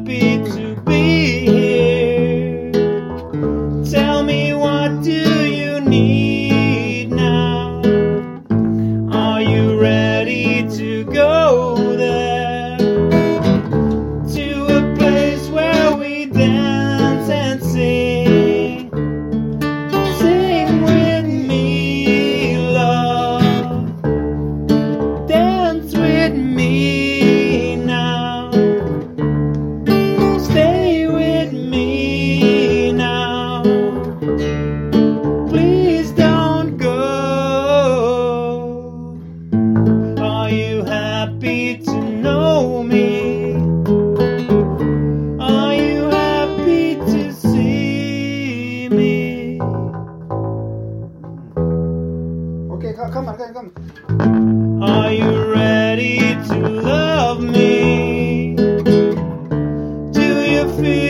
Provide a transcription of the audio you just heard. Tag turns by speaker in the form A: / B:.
A: happy to to know me. Are you happy to see me? Okay, come on, come on, come on. Are you ready to love me? Do you feel?